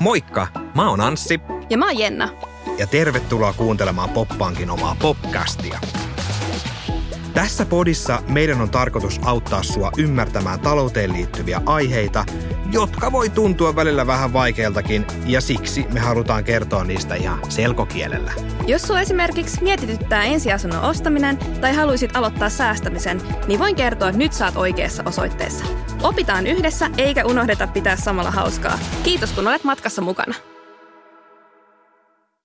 Moikka, mä oon Anssi. Ja mä oon Jenna. Ja tervetuloa kuuntelemaan Poppankin omaa popcastia. Tässä podissa meidän on tarkoitus auttaa sua ymmärtämään talouteen liittyviä aiheita, jotka voi tuntua välillä vähän vaikealtakin, ja siksi me halutaan kertoa niistä ihan selkokielellä. Jos sua esimerkiksi mietityttää ensiasunnon ostaminen tai haluaisit aloittaa säästämisen, niin voin kertoa, että nyt saat oikeassa osoitteessa. Opitaan yhdessä eikä unohdeta pitää samalla hauskaa. Kiitos kun olet matkassa mukana.